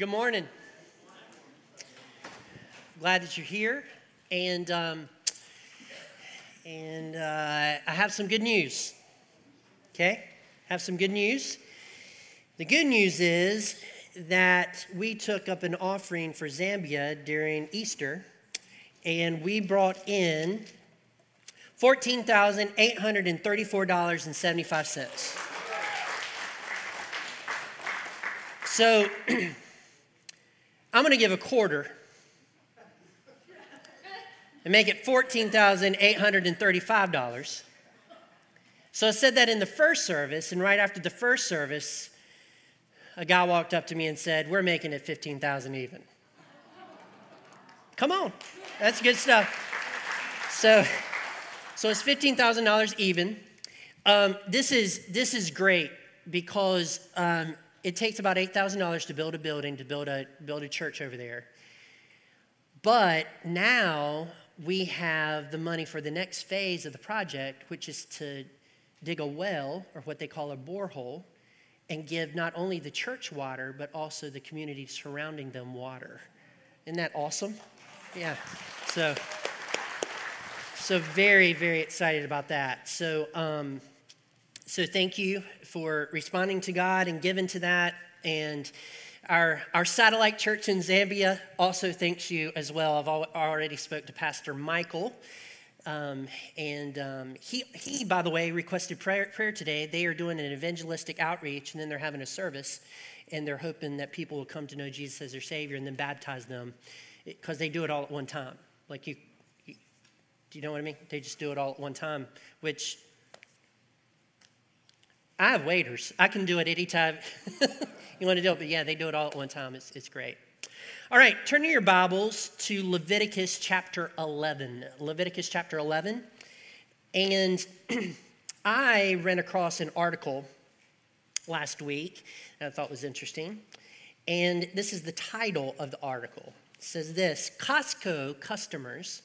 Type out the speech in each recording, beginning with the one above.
Good morning. Glad that you're here, and um, and uh, I have some good news. Okay, have some good news. The good news is that we took up an offering for Zambia during Easter, and we brought in fourteen thousand eight hundred and thirty-four dollars and seventy-five cents. So. I'm going to give a quarter and make it $14,835. So I said that in the first service, and right after the first service, a guy walked up to me and said, We're making it 15,000 even. Come on, that's good stuff. So, so it's $15,000 even. Um, this, is, this is great because um, it takes about $8,000 to build a building, to build a, build a church over there. But now we have the money for the next phase of the project, which is to dig a well, or what they call a borehole, and give not only the church water, but also the community surrounding them water. Isn't that awesome? Yeah. So, so very, very excited about that. So, um, so thank you for responding to God and giving to that. And our, our satellite church in Zambia also thanks you as well. I've already spoke to Pastor Michael. Um, and um, he, he, by the way, requested prayer, prayer today. They are doing an evangelistic outreach, and then they're having a service, and they're hoping that people will come to know Jesus as their Savior and then baptize them, because they do it all at one time. Like you, you, do you know what I mean? They just do it all at one time, which I have waiters. I can do it anytime you want to do it, but yeah, they do it all at one time. It's, it's great. All right, turn your Bibles to Leviticus chapter 11. Leviticus chapter 11. And I ran across an article last week that I thought was interesting. And this is the title of the article. It says this Costco customers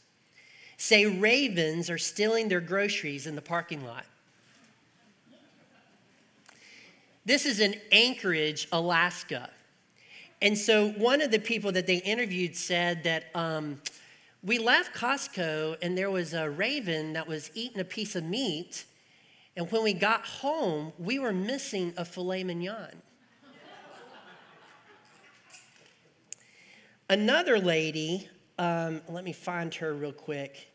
say ravens are stealing their groceries in the parking lot. This is in Anchorage, Alaska. And so one of the people that they interviewed said that um, we left Costco and there was a raven that was eating a piece of meat. And when we got home, we were missing a filet mignon. Another lady, um, let me find her real quick.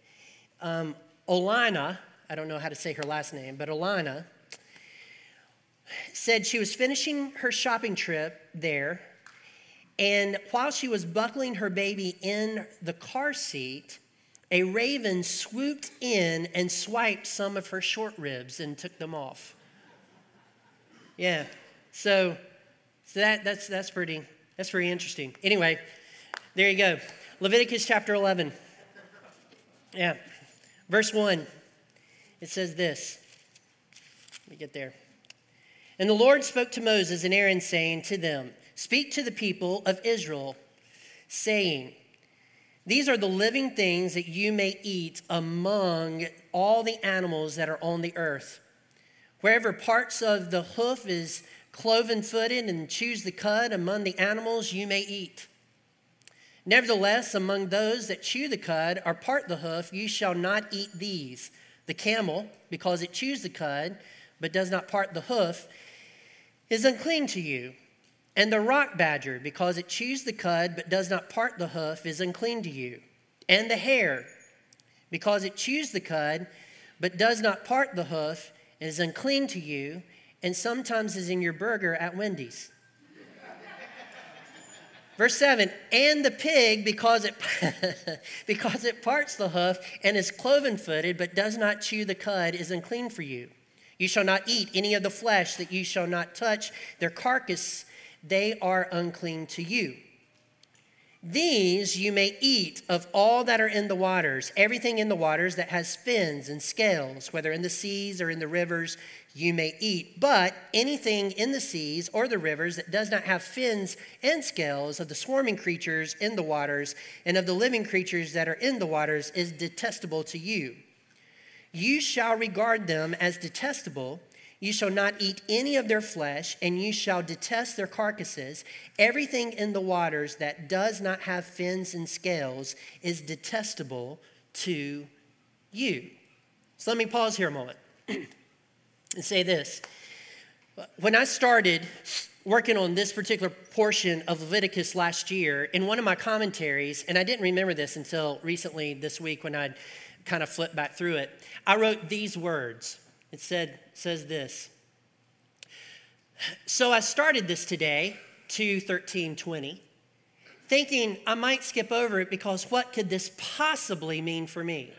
Um, Olana, I don't know how to say her last name, but Olana said she was finishing her shopping trip there, and while she was buckling her baby in the car seat, a raven swooped in and swiped some of her short ribs and took them off. Yeah, so, so that, that's, that's, pretty, that's pretty interesting. Anyway, there you go. Leviticus chapter 11. Yeah, verse 1. It says this. Let me get there. And the Lord spoke to Moses and Aaron, saying to them, Speak to the people of Israel, saying, These are the living things that you may eat among all the animals that are on the earth. Wherever parts of the hoof is cloven footed and chews the cud among the animals you may eat. Nevertheless, among those that chew the cud or part the hoof, you shall not eat these the camel, because it chews the cud, but does not part the hoof, is unclean to you. And the rock badger, because it chews the cud but does not part the hoof, is unclean to you. And the hare, because it chews the cud but does not part the hoof, is unclean to you, and sometimes is in your burger at Wendy's. Verse 7 And the pig, because it, because it parts the hoof and is cloven footed but does not chew the cud, is unclean for you. You shall not eat any of the flesh, that you shall not touch their carcass, they are unclean to you. These you may eat of all that are in the waters, everything in the waters that has fins and scales, whether in the seas or in the rivers, you may eat. But anything in the seas or the rivers that does not have fins and scales of the swarming creatures in the waters and of the living creatures that are in the waters is detestable to you. You shall regard them as detestable. You shall not eat any of their flesh, and you shall detest their carcasses. Everything in the waters that does not have fins and scales is detestable to you. So let me pause here a moment and say this. When I started working on this particular portion of Leviticus last year, in one of my commentaries, and I didn't remember this until recently this week when I'd kind of flip back through it, I wrote these words. It said, says this. So I started this today, 2 13 20, thinking I might skip over it because what could this possibly mean for me?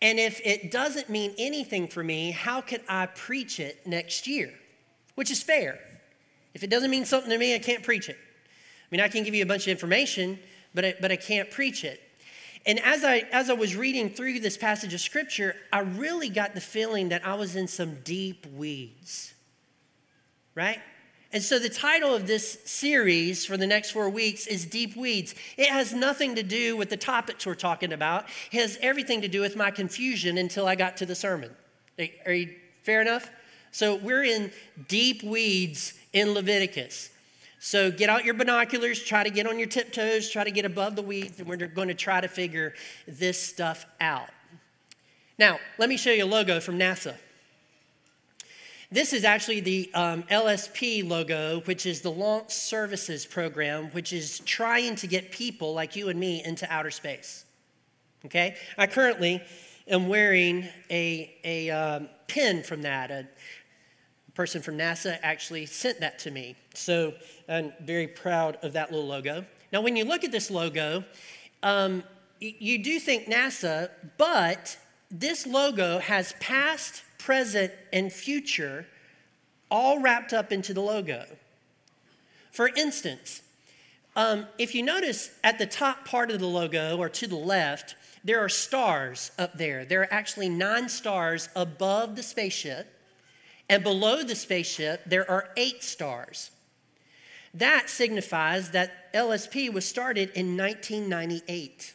And if it doesn't mean anything for me, how could I preach it next year? Which is fair. If it doesn't mean something to me, I can't preach it. I mean, I can give you a bunch of information, but I, but I can't preach it. And as I, as I was reading through this passage of scripture, I really got the feeling that I was in some deep weeds, right? And so the title of this series for the next four weeks is Deep Weeds. It has nothing to do with the topics we're talking about, it has everything to do with my confusion until I got to the sermon. Are you fair enough? So we're in deep weeds in Leviticus. So get out your binoculars, try to get on your tiptoes, try to get above the weeds, and we're going to try to figure this stuff out. Now, let me show you a logo from NASA. This is actually the um, LSP logo, which is the Launch Services Program, which is trying to get people like you and me into outer space. Okay? I currently am wearing a, a um, pin from that. A person from NASA actually sent that to me. So I'm very proud of that little logo. Now, when you look at this logo, um, you do think NASA, but this logo has past, present, and future all wrapped up into the logo. For instance, um, if you notice at the top part of the logo or to the left, there are stars up there. There are actually nine stars above the spaceship, and below the spaceship, there are eight stars. That signifies that LSP was started in 1998.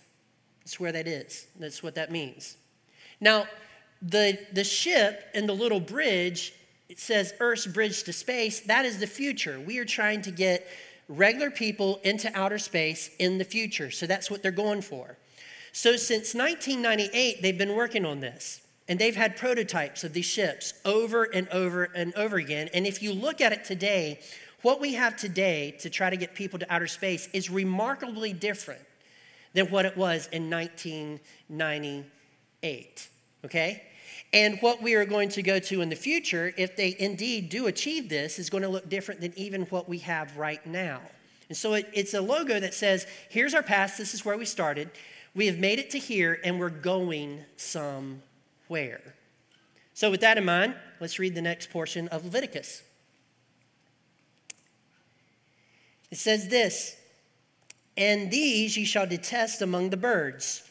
That's where that is. That's what that means. Now, the, the ship and the little bridge, it says Earth's bridge to space. That is the future. We are trying to get regular people into outer space in the future. So that's what they're going for. So since 1998, they've been working on this. And they've had prototypes of these ships over and over and over again. And if you look at it today, what we have today to try to get people to outer space is remarkably different than what it was in 1998 okay? And what we are going to go to in the future, if they indeed do achieve this, is going to look different than even what we have right now. And so it, it's a logo that says, here's our past, this is where we started. We have made it to here, and we're going somewhere. So, with that in mind, let's read the next portion of Leviticus. It says this And these ye shall detest among the birds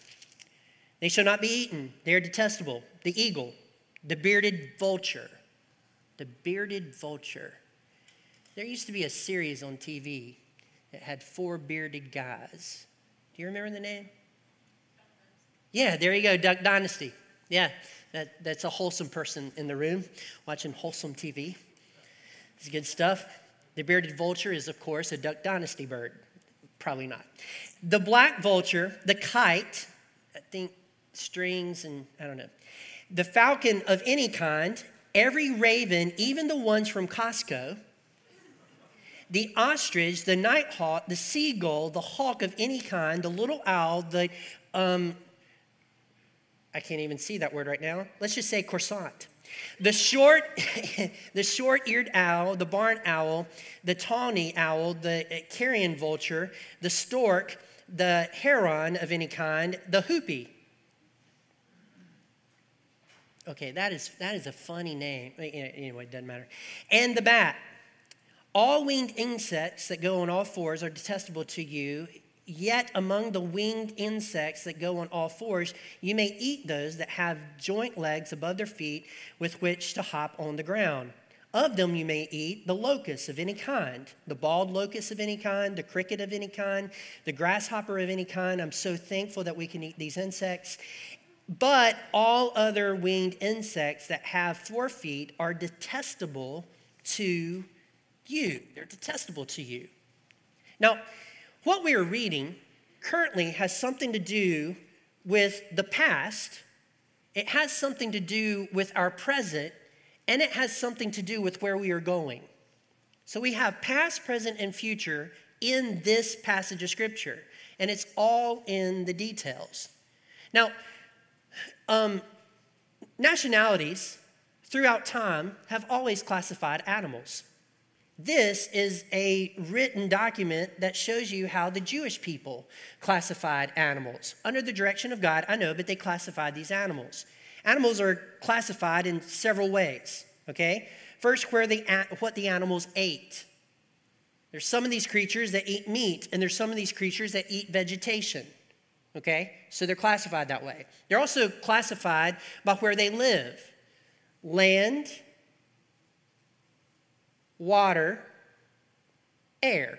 they shall not be eaten. They are detestable. The eagle, the bearded vulture. The bearded vulture. There used to be a series on TV that had four bearded guys. Do you remember the name? Yeah, there you go, Duck Dynasty. Yeah, that, that's a wholesome person in the room watching wholesome TV. It's good stuff. The bearded vulture is, of course, a Duck Dynasty bird. Probably not. The black vulture, the kite, I think strings, and I don't know. The falcon of any kind, every raven, even the ones from Costco, the ostrich, the nighthawk, the seagull, the hawk of any kind, the little owl, the, um, I can't even see that word right now. Let's just say croissant. The short, the short-eared owl, the barn owl, the tawny owl, the uh, carrion vulture, the stork, the heron of any kind, the hoopie, Okay, that is, that is a funny name. Anyway, it doesn't matter. And the bat. All winged insects that go on all fours are detestable to you. Yet among the winged insects that go on all fours, you may eat those that have joint legs above their feet with which to hop on the ground. Of them you may eat the locust of any kind, the bald locust of any kind, the cricket of any kind, the grasshopper of any kind. I'm so thankful that we can eat these insects But all other winged insects that have four feet are detestable to you. They're detestable to you. Now, what we are reading currently has something to do with the past, it has something to do with our present, and it has something to do with where we are going. So we have past, present, and future in this passage of Scripture, and it's all in the details. Now, um, nationalities throughout time have always classified animals. This is a written document that shows you how the Jewish people classified animals. Under the direction of God, I know, but they classified these animals. Animals are classified in several ways, okay? First, where the, what the animals ate. There's some of these creatures that eat meat, and there's some of these creatures that eat vegetation. Okay? So they're classified that way. They're also classified by where they live land, water, air.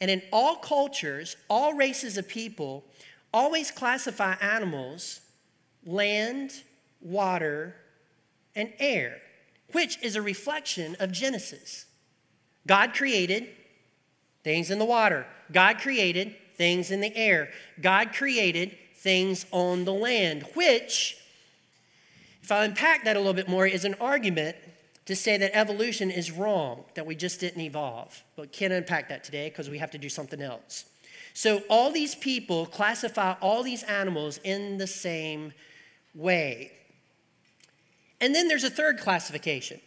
And in all cultures, all races of people always classify animals land, water, and air which is a reflection of Genesis. God created things in the water, God created things in the air, God created things on the land, which, if I unpack that a little bit more, is an argument to say that evolution is wrong, that we just didn't evolve. But can't unpack that today because we have to do something else. So, all these people classify all these animals in the same way. And then there's a third classification,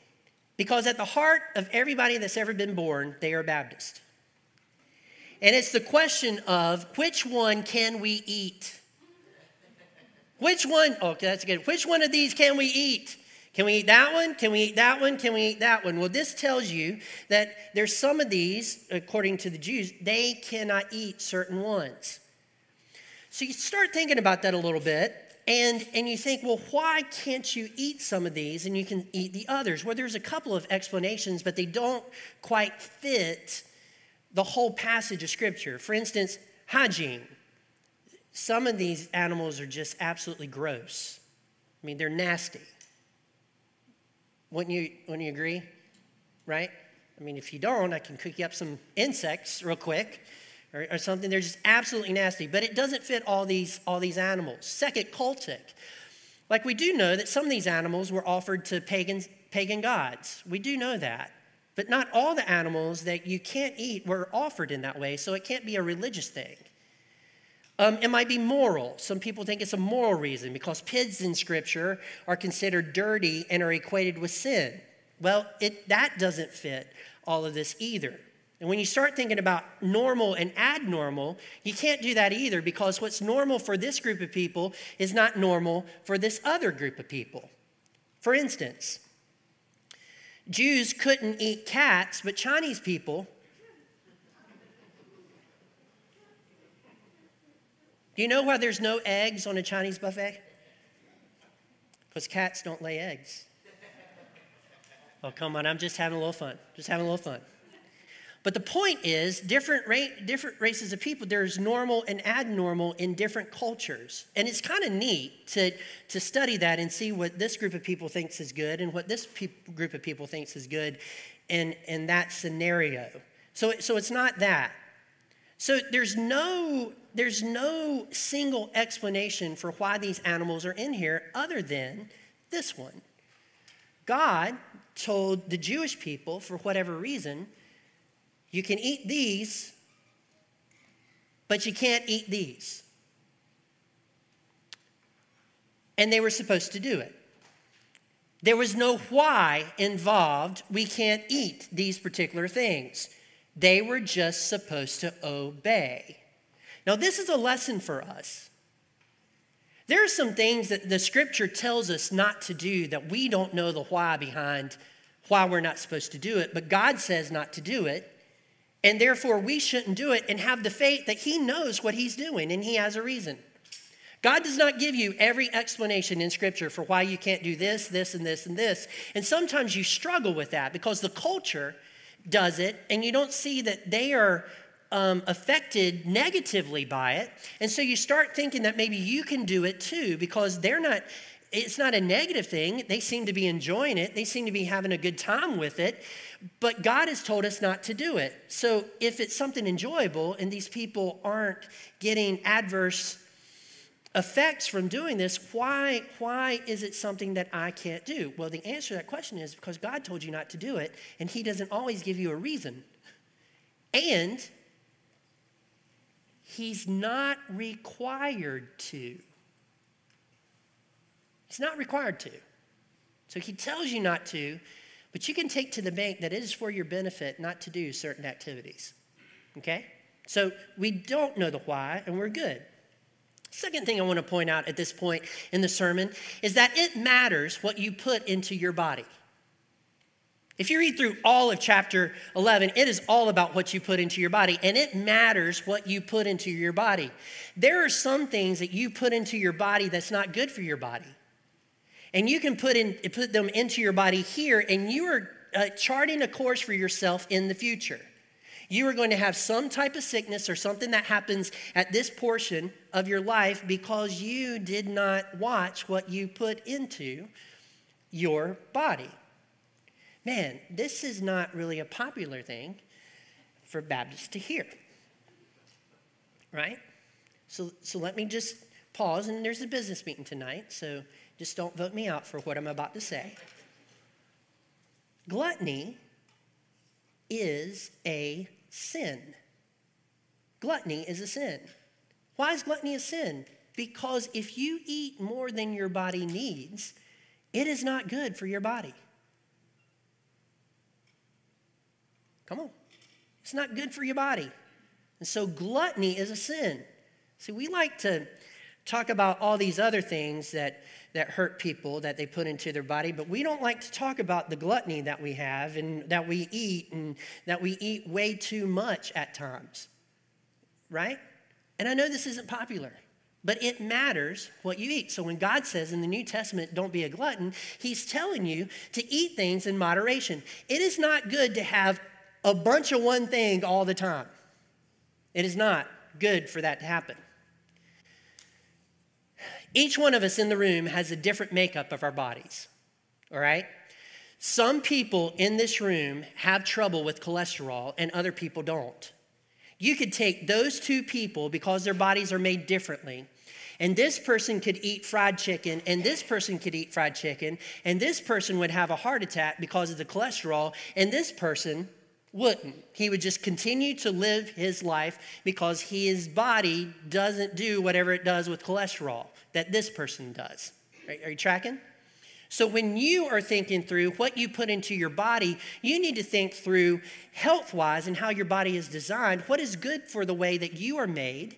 because at the heart of everybody that's ever been born, they are Baptist. And it's the question of which one can we eat? Which one? Okay, that's good. Which one of these can we eat? Can we eat that one? Can we eat that one? Can we eat that one? Well, this tells you that there's some of these, according to the Jews, they cannot eat certain ones. So you start thinking about that a little bit. And, and you think, well, why can't you eat some of these and you can eat the others? Well, there's a couple of explanations, but they don't quite fit the whole passage of Scripture. For instance, hygiene. Some of these animals are just absolutely gross. I mean, they're nasty. Wouldn't you, wouldn't you agree? Right? I mean, if you don't, I can cook you up some insects real quick or, or something. They're just absolutely nasty. But it doesn't fit all these, all these animals. Second, cultic. Like we do know that some of these animals were offered to pagans, pagan gods. We do know that. But not all the animals that you can't eat were offered in that way, so it can't be a religious thing. Um, it might be moral. Some people think it's a moral reason because pigs in Scripture are considered dirty and are equated with sin. Well, it, that doesn't fit all of this either. And when you start thinking about normal and abnormal, you can't do that either because what's normal for this group of people is not normal for this other group of people. For instance, Jews couldn't eat cats, but Chinese people. Do you know why there's no eggs on a Chinese buffet? Because cats don't lay eggs. Oh, come on, I'm just having a little fun. Just having a little fun. But the point is, different, ra- different races of people, there's normal and abnormal in different cultures. And it's kind of neat to, to study that and see what this group of people thinks is good and what this pe- group of people thinks is good in, in that scenario. So, so it's not that. So there's no, there's no single explanation for why these animals are in here other than this one. God told the Jewish people, for whatever reason, you can eat these, but you can't eat these. And they were supposed to do it. There was no why involved. We can't eat these particular things. They were just supposed to obey. Now, this is a lesson for us. There are some things that the scripture tells us not to do that we don't know the why behind why we're not supposed to do it, but God says not to do it. And therefore, we shouldn't do it and have the faith that He knows what He's doing and He has a reason. God does not give you every explanation in Scripture for why you can't do this, this, and this, and this. And sometimes you struggle with that because the culture does it, and you don't see that they are um, affected negatively by it. And so you start thinking that maybe you can do it too because they're not, it's not a negative thing. They seem to be enjoying it, they seem to be having a good time with it. But God has told us not to do it. So if it's something enjoyable and these people aren't getting adverse effects from doing this, why, why is it something that I can't do? Well, the answer to that question is because God told you not to do it, and He doesn't always give you a reason. And He's not required to. He's not required to. So He tells you not to, but you can take to the bank that it is for your benefit not to do certain activities. Okay? So we don't know the why, and we're good. Second thing I want to point out at this point in the sermon is that it matters what you put into your body. If you read through all of chapter 11, it is all about what you put into your body, and it matters what you put into your body. There are some things that you put into your body that's not good for your body and you can put, in, put them into your body here, and you are uh, charting a course for yourself in the future. You are going to have some type of sickness or something that happens at this portion of your life because you did not watch what you put into your body. Man, this is not really a popular thing for Baptists to hear. Right? So, so let me just pause, and there's a business meeting tonight, so just don't vote me out for what I'm about to say. Gluttony is a sin. Gluttony is a sin. Why is gluttony a sin? Because if you eat more than your body needs, it is not good for your body. Come on. It's not good for your body. And so gluttony is a sin. See, we like to talk about all these other things that that hurt people that they put into their body, but we don't like to talk about the gluttony that we have and that we eat and that we eat way too much at times. Right? And I know this isn't popular, but it matters what you eat. So when God says in the New Testament, don't be a glutton, He's telling you to eat things in moderation. It is not good to have a bunch of one thing all the time. It is not good for that to happen. Each one of us in the room has a different makeup of our bodies, all right? Some people in this room have trouble with cholesterol and other people don't. You could take those two people because their bodies are made differently. And this person could eat fried chicken, and this person could eat fried chicken, and this person would have a heart attack because of the cholesterol, and this person wouldn't. He would just continue to live his life because his body doesn't do whatever it does with cholesterol that this person does. Are, you tracking? So, when you are thinking through what you put into your body, you need to think through health wise and how your body is designed, what is good for the way that you are made,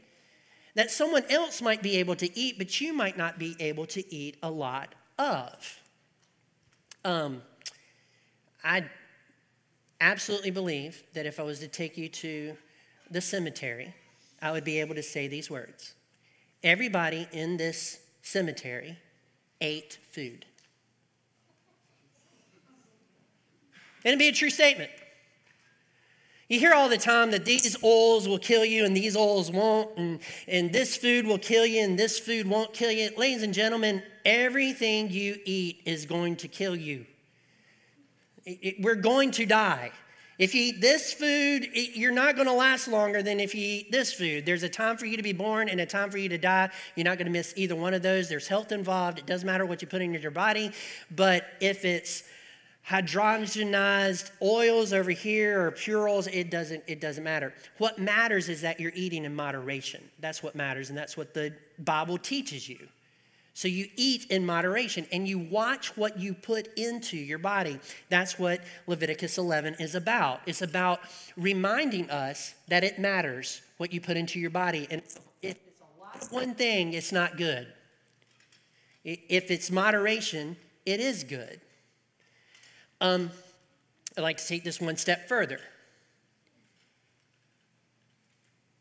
that someone else might be able to eat, but you might not be able to eat a lot of. Um, I absolutely believe that if I was to take you to the cemetery, I would be able to say these words Everybody in this cemetery ate food. And it'd be a true statement. You hear all the time that these oils will kill you and these oils won't, and, and this food will kill you and this food won't kill you. Ladies and gentlemen, everything you eat is going to kill you. It, it, we're going to die. If you eat this food, you're not going to last longer than if you eat this food. There's a time for you to be born and a time for you to die. You're not going to miss either one of those. There's health involved. It doesn't matter what you put into your body. But if it's hydrogenized oils over here or pure oils, it doesn't, it doesn't matter. What matters is that you're eating in moderation. That's what matters, and that's what the Bible teaches you. So you eat in moderation and you watch what you put into your body. That's what Leviticus 11 is about. It's about reminding us that it matters what you put into your body. And if it's a lot of one thing, it's not good. If it's moderation, it is good. Um, I'd like to take this one step further.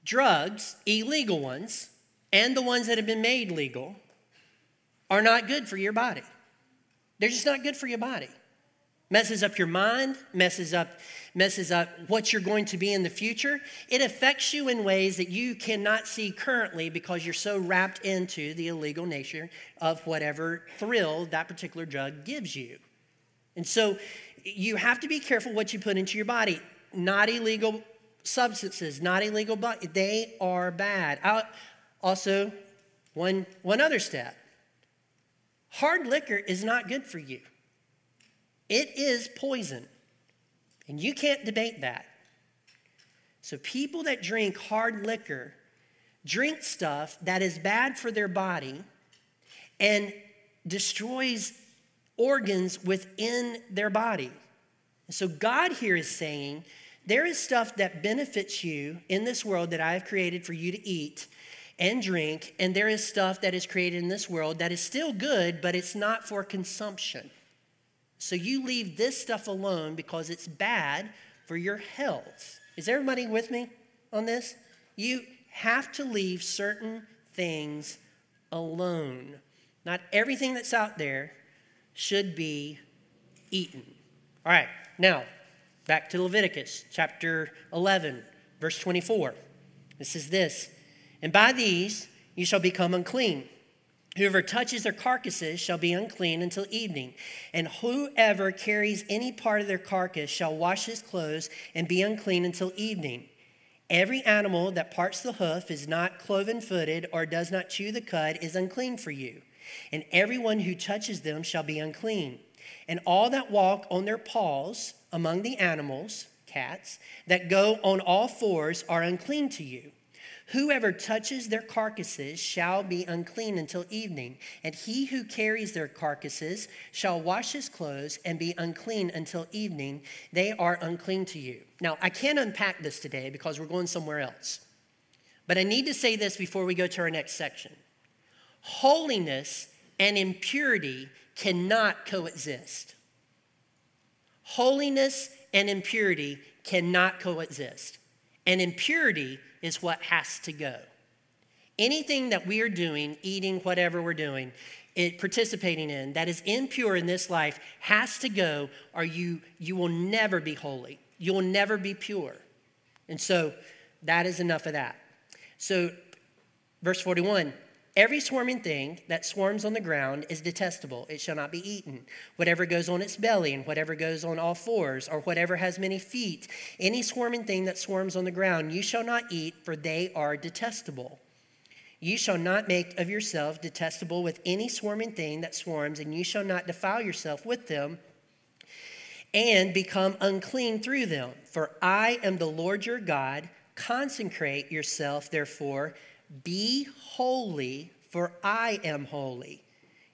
Drugs, illegal ones, and the ones that have been made legal, are not good for your body. They're just not good for your body. messes up your mind, messes up messes up what you're going to be in the future. It affects you in ways that you cannot see currently because you're so wrapped into the illegal nature of whatever thrill that particular drug gives you. And so you have to be careful what you put into your body. Not illegal substances, not illegal, but they are bad. I'll, also, one, one other step hard liquor is not good for you. It is poison, and you can't debate that. So, people that drink hard liquor drink stuff that is bad for their body and destroys organs within their body. So, God here is saying there is stuff that benefits you in this world that I have created for you to eat and drink, and there is stuff that is created in this world that is still good, but it's not for consumption. So you leave this stuff alone because it's bad for your health. Is everybody with me on this? You have to leave certain things alone. Not everything that's out there should be eaten. All right, now back to Leviticus chapter 11, verse 24. This is this And by these you shall become unclean. Whoever touches their carcasses shall be unclean until evening, and whoever carries any part of their carcass shall wash his clothes and be unclean until evening. Every animal that parts the hoof is not cloven footed or does not chew the cud is unclean for you, and everyone who touches them shall be unclean. And all that walk on their paws among the animals, cats, that go on all fours are unclean to you. Whoever touches their carcasses shall be unclean until evening, and he who carries their carcasses shall wash his clothes and be unclean until evening. They are unclean to you. Now, I can't unpack this today because we're going somewhere else. But I need to say this before we go to our next section. Holiness and impurity cannot coexist. Holiness and impurity cannot coexist. And impurity is what has to go. Anything that we are doing, eating, whatever we're doing, it, participating in that is impure in this life has to go, or you, you will never be holy. You will never be pure. And so that is enough of that. So, verse 41 Every swarming thing that swarms on the ground is detestable. It shall not be eaten. Whatever goes on its belly, and whatever goes on all fours, or whatever has many feet, any swarming thing that swarms on the ground, you shall not eat, for they are detestable. You shall not make of yourself detestable with any swarming thing that swarms, and you shall not defile yourself with them and become unclean through them. For I am the Lord your God. Consecrate yourself, therefore be holy, for I am holy.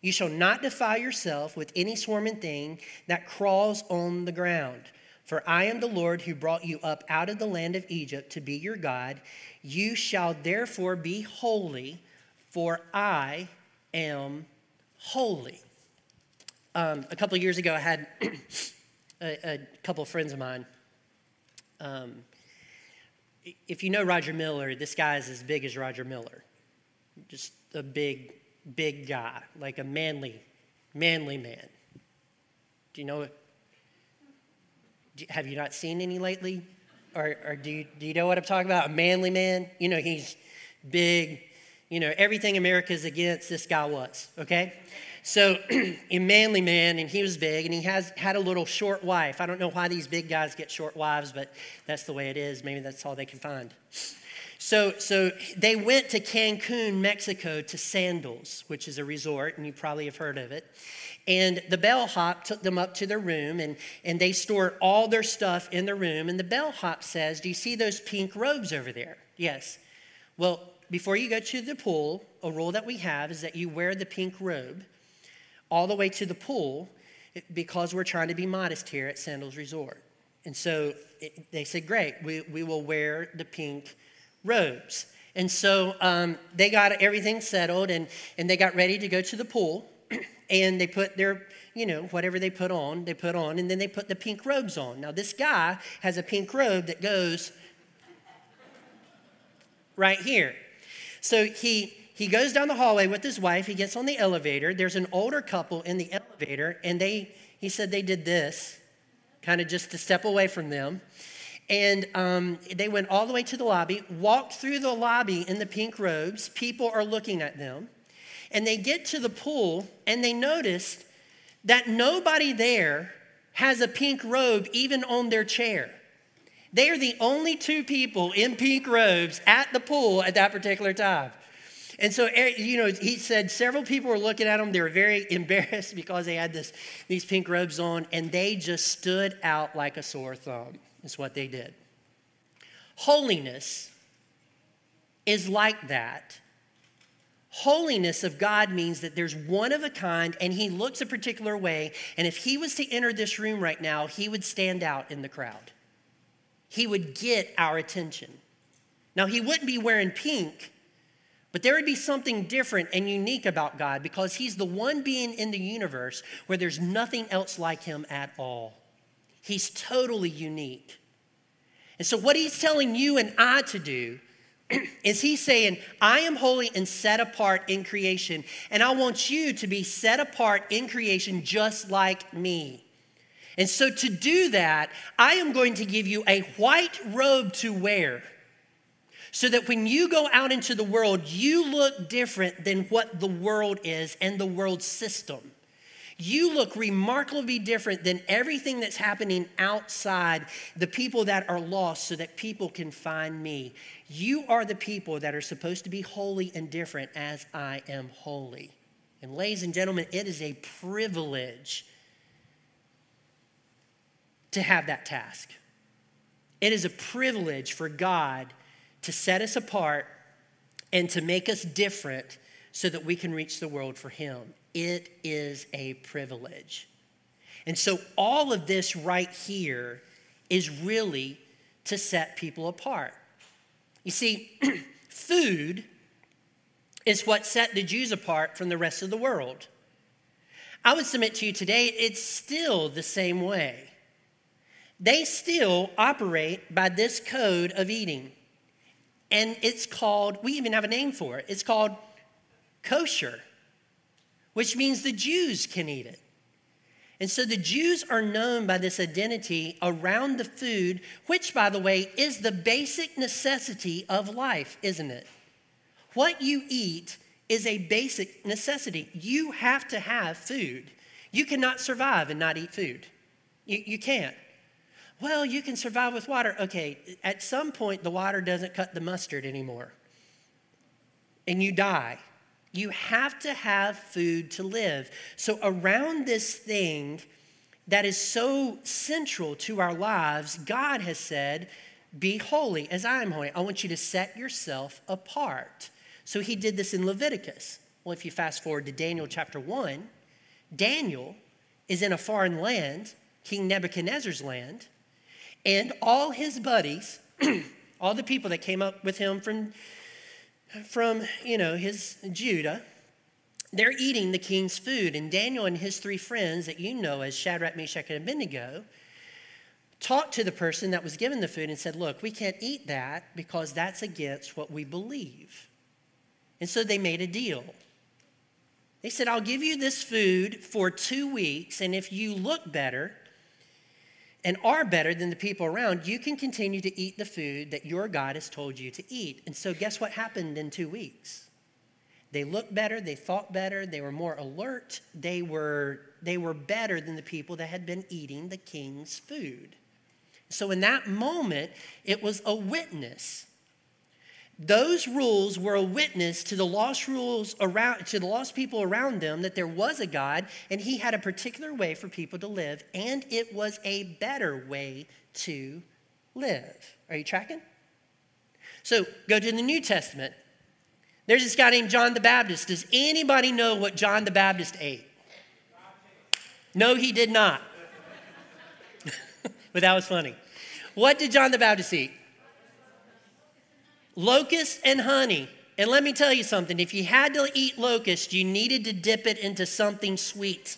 You shall not defile yourself with any swarming thing that crawls on the ground. For I am the Lord who brought you up out of the land of Egypt to be your God. You shall therefore be holy, for I am holy. Um, a couple years ago, I had a, a, couple of friends of mine. Um, if you know Roger Miller, this guy is as big as Roger Miller. Just a big, big guy, like a manly, manly man. Do you know? Have you not seen any lately? Or, or do, you, do you know what I'm talking about? A manly man? You know, he's big. You know, everything America's against, this guy was, okay? So, a manly man, and he was big, and he has had a little short wife. I don't know why these big guys get short wives, but that's the way it is. Maybe that's all they can find. So, so they went to Cancun, Mexico, to Sandals, which is a resort, and you probably have heard of it. And the bellhop took them up to their room, and, and they stored all their stuff in the room. And the bellhop says, Do you see those pink robes over there? Yes. Well, before you go to the pool, a rule that we have is that you wear the pink robe all the way to the pool because we're trying to be modest here at Sandals Resort. And so it, they said, Great, we, we will wear the pink robes. And so um, they got everything settled and, and they got ready to go to the pool. and they put their, you know, whatever they put on, they put on, and then they put the pink robes on. Now, this guy has a pink robe that goes right here. So he he goes down the hallway with his wife. He gets on the elevator. There's an older couple in the elevator, and they, he said they did this kind of just to step away from them. And um, they went all the way to the lobby, walked through the lobby in the pink robes. People are looking at them. And they get to the pool and they noticed that nobody there has a pink robe even on their chair. They are the only two people in pink robes at the pool at that particular time. And so, you know, he said several people were looking at him. They were very embarrassed because they had this, these pink robes on, and they just stood out like a sore thumb, is what they did. Holiness is like that. Holiness of God means that there's one of a kind and he looks a particular way. And if he was to enter this room right now, he would stand out in the crowd. He would get our attention. Now, he wouldn't be wearing pink, but there would be something different and unique about God because He's the one being in the universe where there's nothing else like Him at all. He's totally unique. And so, what He's telling you and I to do is He's saying, I am holy and set apart in creation, and I want you to be set apart in creation just like me. And so, to do that, I am going to give you a white robe to wear so that when you go out into the world, you look different than what the world is and the world system. You look remarkably different than everything that's happening outside the people that are lost so that people can find me. You are the people that are supposed to be holy and different as I am holy. And, ladies and gentlemen, it is a privilege to have that task. It is a privilege for God to set us apart and to make us different so that we can reach the world for Him. It is a privilege. And so, all of this right here is really to set people apart. You see, food is what set the Jews apart from the rest of the world. I would submit to you today, it's still the same way. They still operate by this code of eating and it's called, we even have a name for it, it's called kosher, which means the Jews can eat it. And so the Jews are known by this identity around the food, which, by the way, is the basic necessity of life, isn't it? What you eat is a basic necessity. You have to have food. You cannot survive and not eat food. You, you can't. Well, you can survive with water. Okay, at some point, the water doesn't cut the mustard anymore, and you die. You have to have food to live. So, around this thing that is so central to our lives, God has said, Be holy as I am holy. I want you to set yourself apart. So, He did this in Leviticus. Well, if you fast forward to Daniel chapter 1, Daniel is in a foreign land, King Nebuchadnezzar's land, and all his buddies, all the people that came up with him from, from you know, his Judah, they're eating the king's food. And Daniel and his three friends that you know as Shadrach, Meshach, and Abednego talked to the person that was given the food and said, Look, we can't eat that because that's against what we believe. And so they made a deal. They said, I'll give you this food for two weeks, and if you look better, and are better than the people around, you can continue to eat the food that your God has told you to eat. And so, guess what happened in two weeks? They looked better, they thought better, they were more alert, they were, they were better than the people that had been eating the king's food. So, in that moment, it was a witness those rules were a witness to the lost rules around to the lost people around them that there was a God and he had a particular way for people to live and it was a better way to live. Are you tracking? So, go to the New Testament. There's this guy named John the Baptist. Does anybody know what John the Baptist ate? No, he did not. but that was funny. What did John the Baptist eat? Locust and honey. And let me tell you something if you had to eat locust, you needed to dip it into something sweet.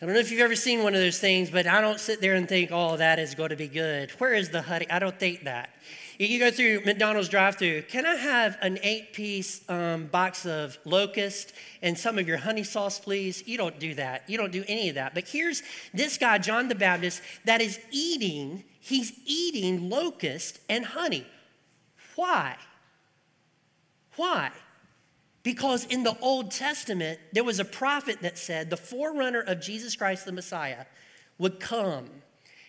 I don't know if you've ever seen one of those things, but I don't sit there and think, oh, that is going to be good. Where is the honey? I don't think that. You go through McDonald's drive-through. Can I have an eight-piece um, box of locust and some of your honey sauce, please? You don't do that. You don't do any of that. But here's this guy, John the Baptist, that is eating. He's eating locust and honey. Why? Why? Because in the Old Testament, there was a prophet that said the forerunner of Jesus Christ the Messiah would come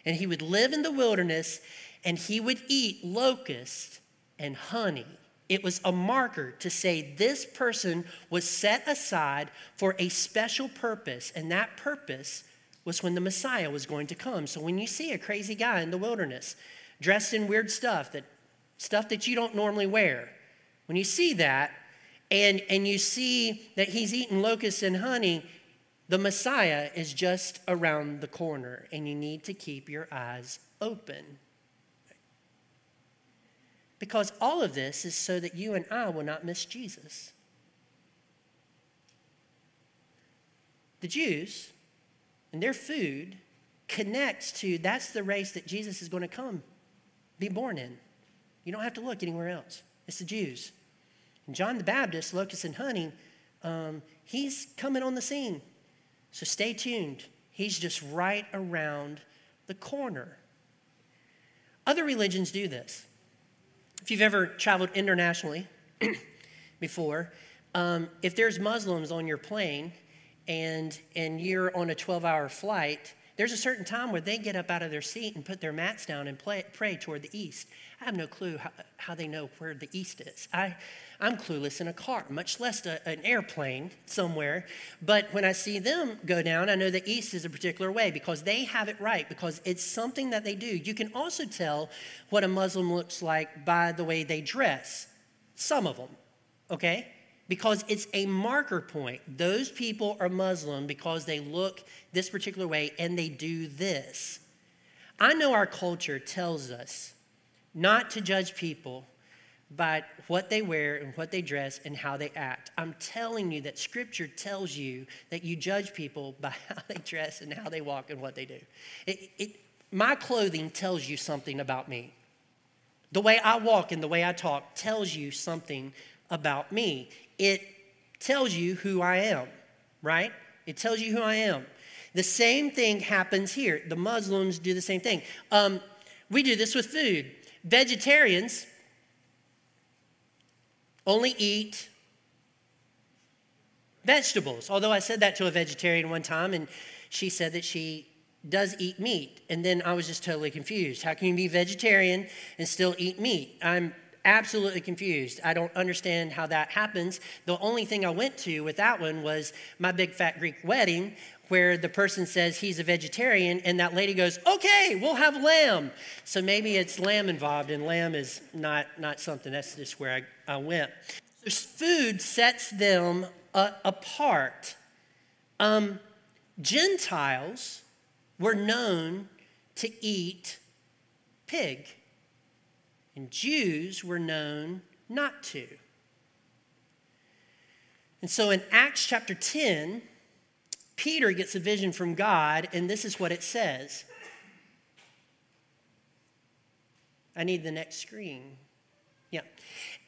and he would live in the wilderness and he would eat locust and honey. It was a marker to say this person was set aside for a special purpose, and that purpose was when the Messiah was going to come. So when you see a crazy guy in the wilderness dressed in weird stuff that stuff that you don't normally wear, when you see that and and you see that he's eating locusts and honey, the Messiah is just around the corner and you need to keep your eyes open. Because all of this is so that you and I will not miss Jesus. The Jews and their food connects to that's the race that Jesus is going to come, be born in. You don't have to look anywhere else. It's the Jews. And John the Baptist, locust and honey, um, he's coming on the scene. So stay tuned. He's just right around the corner. Other religions do this. If you've ever traveled internationally before, um, if there's Muslims on your plane and, and you're on a 12 hour flight, there's a certain time where they get up out of their seat and put their mats down and play, pray toward the east. I have no clue how, how they know where the east is. I, I'm clueless in a car, much less a, an airplane somewhere. But when I see them go down, I know the east is a particular way because they have it right, because it's something that they do. You can also tell what a Muslim looks like by the way they dress. Some of them, okay? Because it's a marker point. Those people are Muslim because they look this particular way and they do this. I know our culture tells us not to judge people by what they wear and what they dress and how they act. I'm telling you that scripture tells you that you judge people by how they dress and how they walk and what they do. It, it, my clothing tells you something about me. The way I walk and the way I talk tells you something about me. It tells you who I am, right? It tells you who I am. The same thing happens here. The Muslims do the same thing. Um, we do this with food. Vegetarians only eat vegetables. Although I said that to a vegetarian one time, and she said that she does eat meat. And then I was just totally confused. How can you be vegetarian and still eat meat? I'm absolutely confused. I don't understand how that happens. The only thing I went to with that one was my big fat Greek wedding, where the person says he's a vegetarian, and that lady goes, "Okay, we'll have lamb." So maybe it's lamb involved, and lamb is not not something. That's just where I, I went. So food sets them uh, apart. Um, Gentiles were known to eat pig, and Jews were known not to. And so in Acts chapter 10, Peter gets a vision from God, and this is what it says. I need the next screen. Yeah.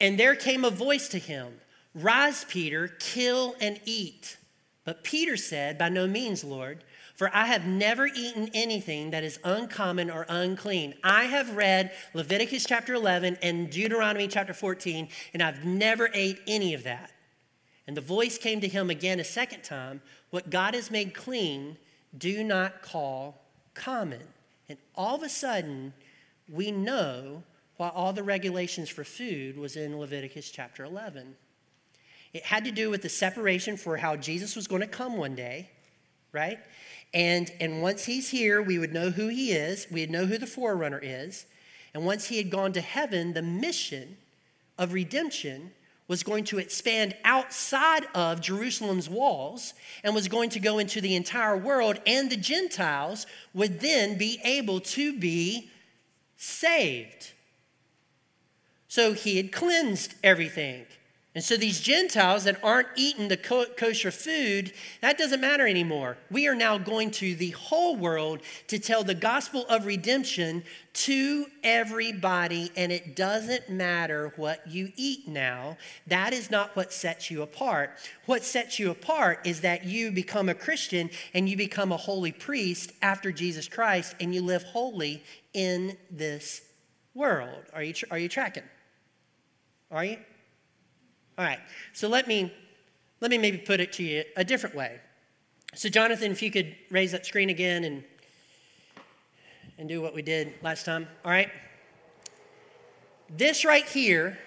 And there came a voice to him Rise, Peter, kill and eat. But Peter said, By no means, Lord, for I have never eaten anything that is uncommon or unclean. I have read Leviticus chapter 11 and Deuteronomy chapter 14, and I've never ate any of that. And the voice came to him again a second time what God has made clean, do not call common. And all of a sudden, we know why all the regulations for food was in Leviticus chapter 11. It had to do with the separation for how Jesus was going to come one day, right? And, and once he's here, we would know who he is, we'd know who the forerunner is. And once he had gone to heaven, the mission of redemption was going to expand outside of Jerusalem's walls and was going to go into the entire world, and the Gentiles would then be able to be saved. So he had cleansed everything. And so these Gentiles that aren't eating the kosher food, that doesn't matter anymore. We are now going to the whole world to tell the gospel of redemption to everybody, and it doesn't matter what you eat now. That is not what sets you apart. What sets you apart is that you become a Christian and you become a holy priest after Jesus Christ, and you live holy in this world. Are you, are you tracking? Are you? All right, so let me, let me maybe put it to you a different way. So, Jonathan, if you could raise that screen again and, and do what we did last time. All right? This right here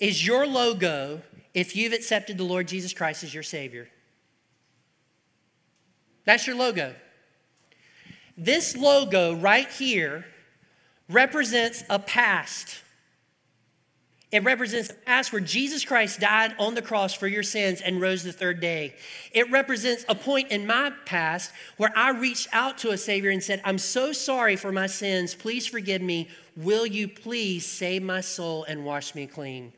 is your logo if you've accepted the Lord Jesus Christ as your Savior. That's your logo. This logo right here represents a past it represents the past where Jesus Christ died on the cross for your sins and rose the third day. It represents a point in my past where I reached out to a Savior and said, I'm so sorry for my sins. Please forgive me. Will you please save my soul and wash me clean?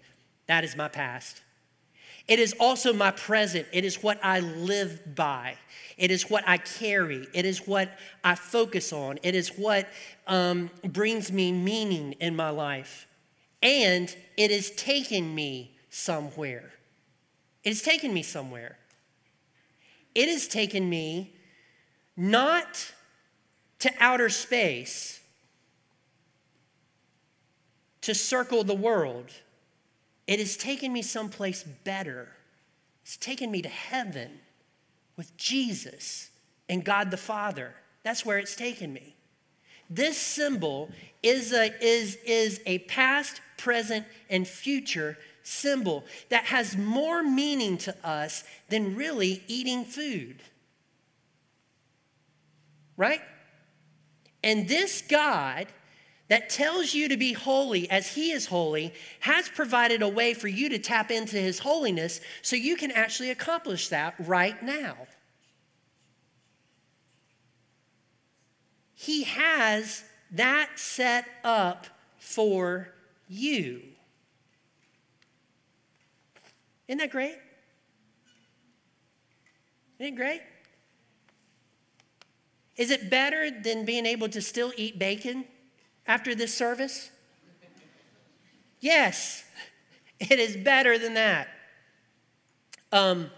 That is my past. It is also my present. It is what I live by. It is what I carry. It is what I focus on. It is what um, brings me meaning in my life and it has taken me somewhere. It has taken me somewhere. It has taken me not to outer space to circle the world. It has taken me someplace better. It's taken me to heaven with Jesus and God the Father. That's where it's taken me. This symbol is a, is, is a past, present, and future symbol that has more meaning to us than really eating food. Right? And this God that tells you to be holy as He is holy has provided a way for you to tap into His holiness so you can actually accomplish that right now. He has that set up for you. Isn't that great? Isn't it great? Is it better than being able to still eat bacon after this service? Yes, it is better than that. Um,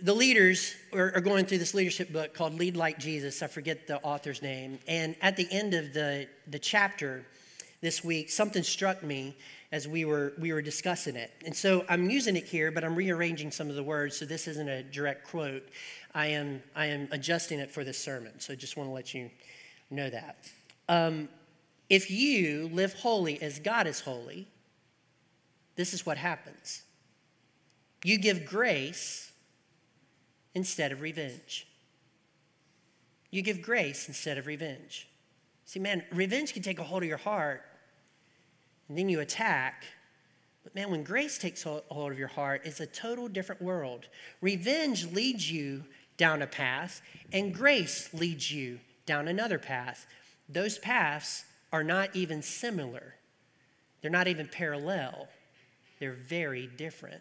the leaders are, going through this leadership book called Lead Like Jesus. I forget the author's name. And at the end of the, the chapter this week, something struck me as we were, we were discussing it. And so I'm using it here, but I'm rearranging some of the words, so this isn't a direct quote. I am, I am adjusting it for this sermon, so I just want to let you know that. Um, if you live holy as God is holy, this is what happens. You give grace instead of revenge. You give grace instead of revenge. See, man, revenge can take a hold of your heart and then you attack. But man, when grace takes hold of your heart, it's a total different world. Revenge leads you down a path, and grace leads you down another path. Those paths are not even similar, they're not even parallel, they're very different.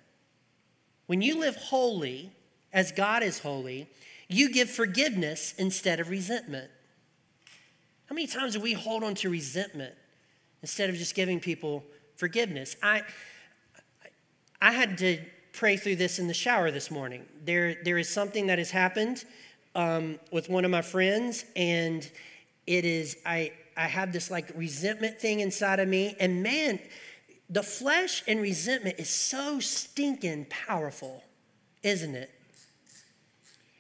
When you live holy, as God is holy, you give forgiveness instead of resentment. How many times do we hold on to resentment instead of just giving people forgiveness? I, I had to pray through this in the shower this morning. There, there is something that has happened um, with one of my friends, and it is, I, I have this like resentment thing inside of me. And man, the flesh and resentment is so stinking powerful, isn't it?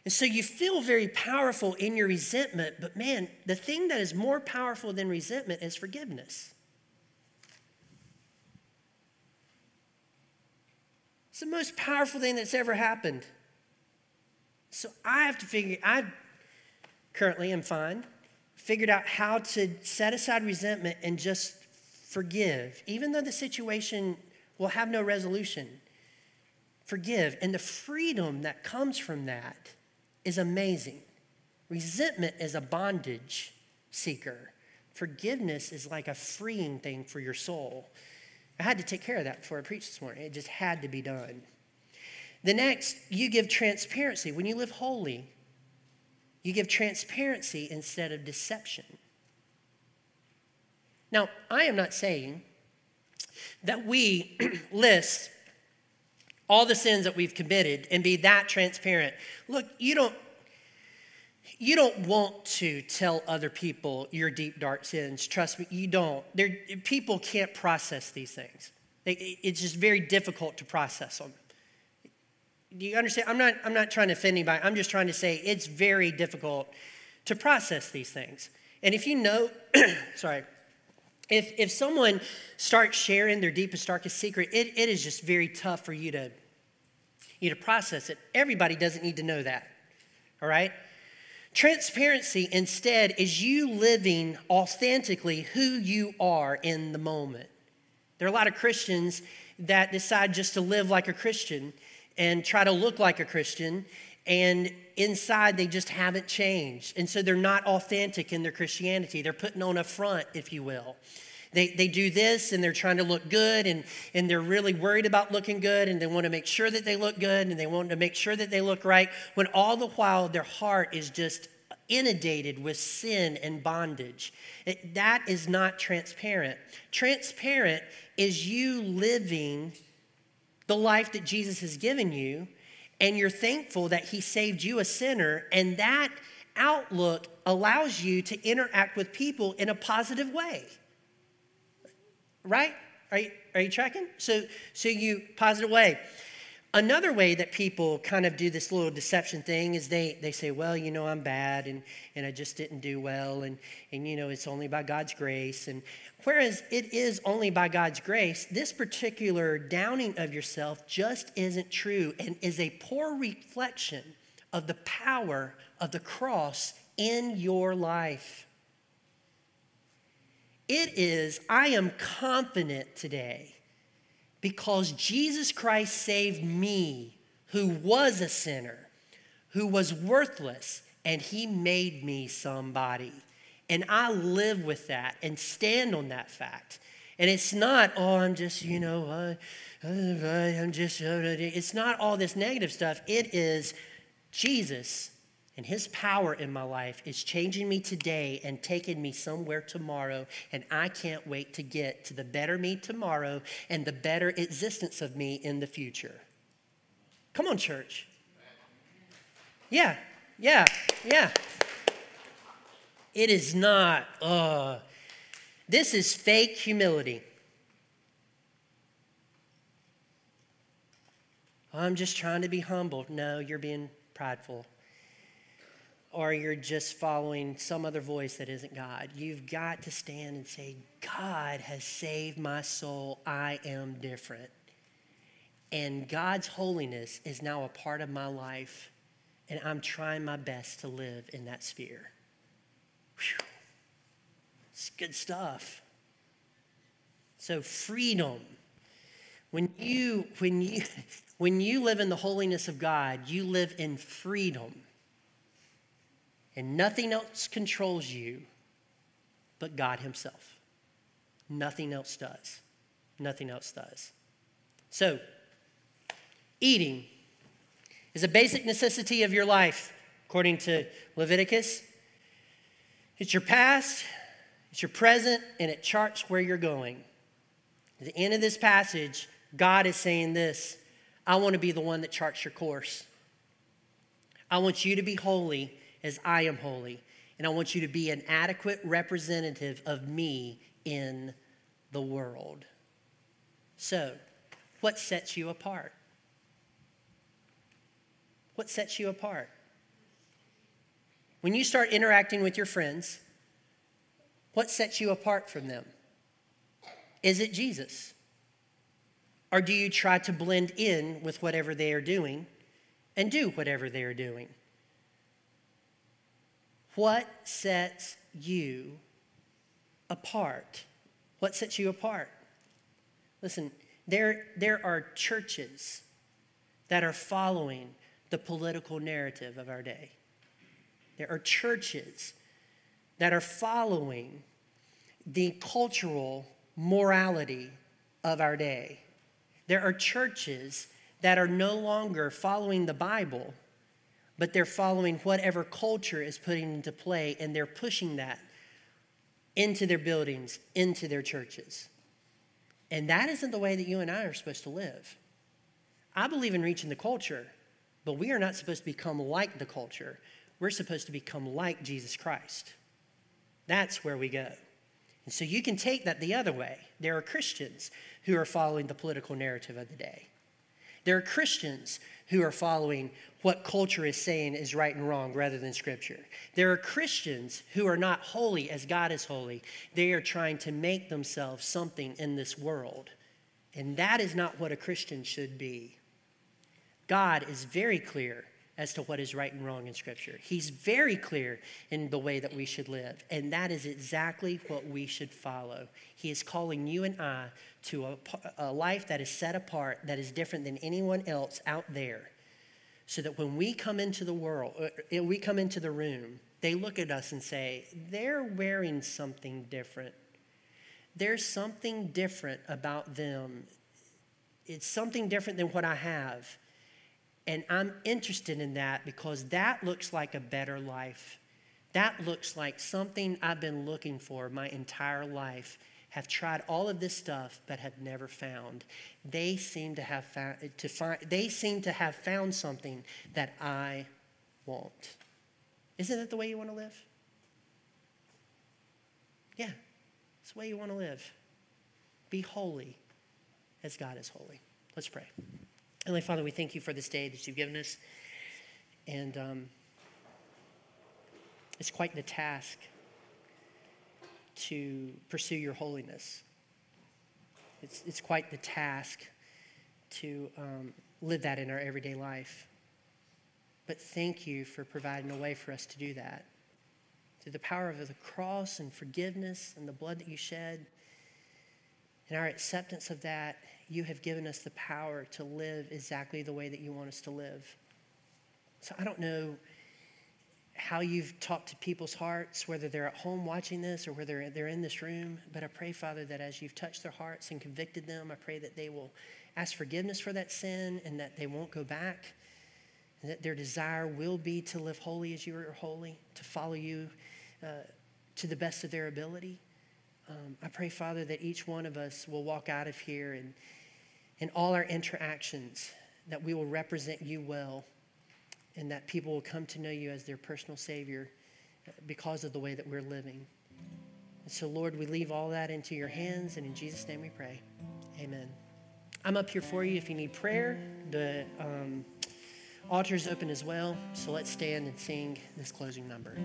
And so you feel very powerful in your resentment, but man, the thing that is more powerful than resentment is forgiveness. It's the most powerful thing that's ever happened. So I have to figure, I currently am fine, figured out how to set aside resentment and just forgive, even though the situation will have no resolution. Forgive. And the freedom that comes from that is amazing. Resentment is a bondage seeker. Forgiveness is like a freeing thing for your soul. I had to take care of that before I preached this morning. It just had to be done. The next, you give transparency. When you live holy, you give transparency instead of deception. Now, I am not saying that we list all the sins that we've committed and be that transparent. Look, you don't you don't want to tell other people your deep dark sins. Trust me, you don't. They're, people can't process these things. it's just very difficult to process them. Do you understand? I'm not, I'm not trying to offend anybody. I'm just trying to say it's very difficult to process these things. And if you know, sorry, if, if someone starts sharing their deepest, darkest secret, it, it is just very tough for you to, you to process it. Everybody doesn't need to know that, all right? Transparency instead is you living authentically who you are in the moment. There are a lot of Christians that decide just to live like a Christian and try to look like a Christian, and inside they just haven't changed. And so they're not authentic in their Christianity. They're putting on a front, if you will. They, they do this and they're trying to look good and, and they're really worried about looking good and they want to make sure that they look good and they want to make sure that they look right when all the while their heart is just inundated with sin and bondage. It, that is not transparent. Transparent is you living the life that Jesus has given you and you're thankful that he saved you a sinner and that outlook allows you to interact with people in a positive way right? Are you, are you tracking? So, so you, positive way. Another way that people kind of do this little deception thing is they, they say, well, you know, I'm bad and, and I just didn't do well and, and, you know, it's only by God's grace. And whereas it is only by God's grace, this particular downing of yourself just isn't true and is a poor reflection of the power of the cross in your life. It is, I am confident today because Jesus Christ saved me, who was a sinner, who was worthless, and he made me somebody. And I live with that and stand on that fact. And it's not, oh, I'm just, you know, uh, uh, I'm just, uh, it's not all this negative stuff. It is Jesus and His power in my life is changing me today and taking me somewhere tomorrow. And I can't wait to get to the better me tomorrow and the better existence of me in the future. Come on, church. Yeah, yeah, yeah. It is not, uh, this is fake humility. I'm just trying to be humble. No, you're being prideful or you're just following some other voice that isn't God. You've got to stand and say, God has saved my soul. I am different. And God's holiness is now a part of my life, and I'm trying my best to live in that sphere. Whew. It's good stuff. So, freedom. When you, when, you, when you live in the holiness of God, you live in freedom and nothing else controls you but God Himself. Nothing else does. Nothing else does. So, eating is a basic necessity of your life, according to Leviticus. It's your past, it's your present, and it charts where you're going. At the end of this passage, God is saying this I want to be the one that charts your course. I want you to be holy as I am holy. And I want you to be an adequate representative of me in the world. So, what sets you apart? What sets you apart? When you start interacting with your friends, what sets you apart from them? Is it Jesus? Or do you try to blend in with whatever they are doing and do whatever they are doing? What sets you apart? What sets you apart? Listen, there, there are churches that are following the political narrative of our day. There are churches that are following the cultural morality of our day. There are churches that are no longer following the Bible, but they're following whatever culture is putting into play, and they're pushing that into their buildings, into their churches. And that isn't the way that you and I are supposed to live. I believe in reaching the culture, but we are not supposed to become like the culture. We're supposed to become like Jesus Christ. That's where we go. And so you can take that the other way. There are Christians who are following the political narrative of the day. There are Christians who are following what culture is saying is right and wrong rather than scripture. There are Christians who are not holy as God is holy. They are trying to make themselves something in this world. And that is not what a Christian should be. God is very clear as to what is right and wrong in Scripture. He's very clear in the way that we should live, and that is exactly what we should follow. He is calling you and I to a, a, life that is set apart, that is different than anyone else out there, so that when we come into the world, uh, we come into the room, they look at us and say, they're wearing something different. There's something different about them. It's something different than what I have. And I'm interested in that because that looks like a better life. That looks like something I've been looking for my entire life. Have tried all of this stuff but have never found. They seem to have found to find they seem to have found something that I want. Isn't that the way you want to live? Yeah, it's the way you want to live. Be holy as God is holy. Let's pray. Heavenly Father, we thank you for this day that you've given us. And um, it's quite the task to pursue your holiness. It's, it's quite the task to um, live that in our everyday life. But thank you for providing a way for us to do that. Through the power of the cross and forgiveness and the blood that you shed, and our acceptance of that you have given us the power to live exactly the way that you want us to live. So I don't know how you've talked to people's hearts, whether they're at home watching this or whether they're in this room, but I pray, Father, that as you've touched their hearts and convicted them, I pray that they will ask forgiveness for that sin and that they won't go back, and that their desire will be to live holy as you are holy, to follow you uh, to the best of their ability. Um, I pray, Father, that each one of us will walk out of here and in all our interactions, that we will represent you well and that people will come to know you as their personal Savior because of the way that we're living. And so, Lord, we leave all that into your hands, and in Jesus' name we pray. Amen. I'm up here for you if you need prayer. The um, altar is open as well, so let's stand and sing this closing number.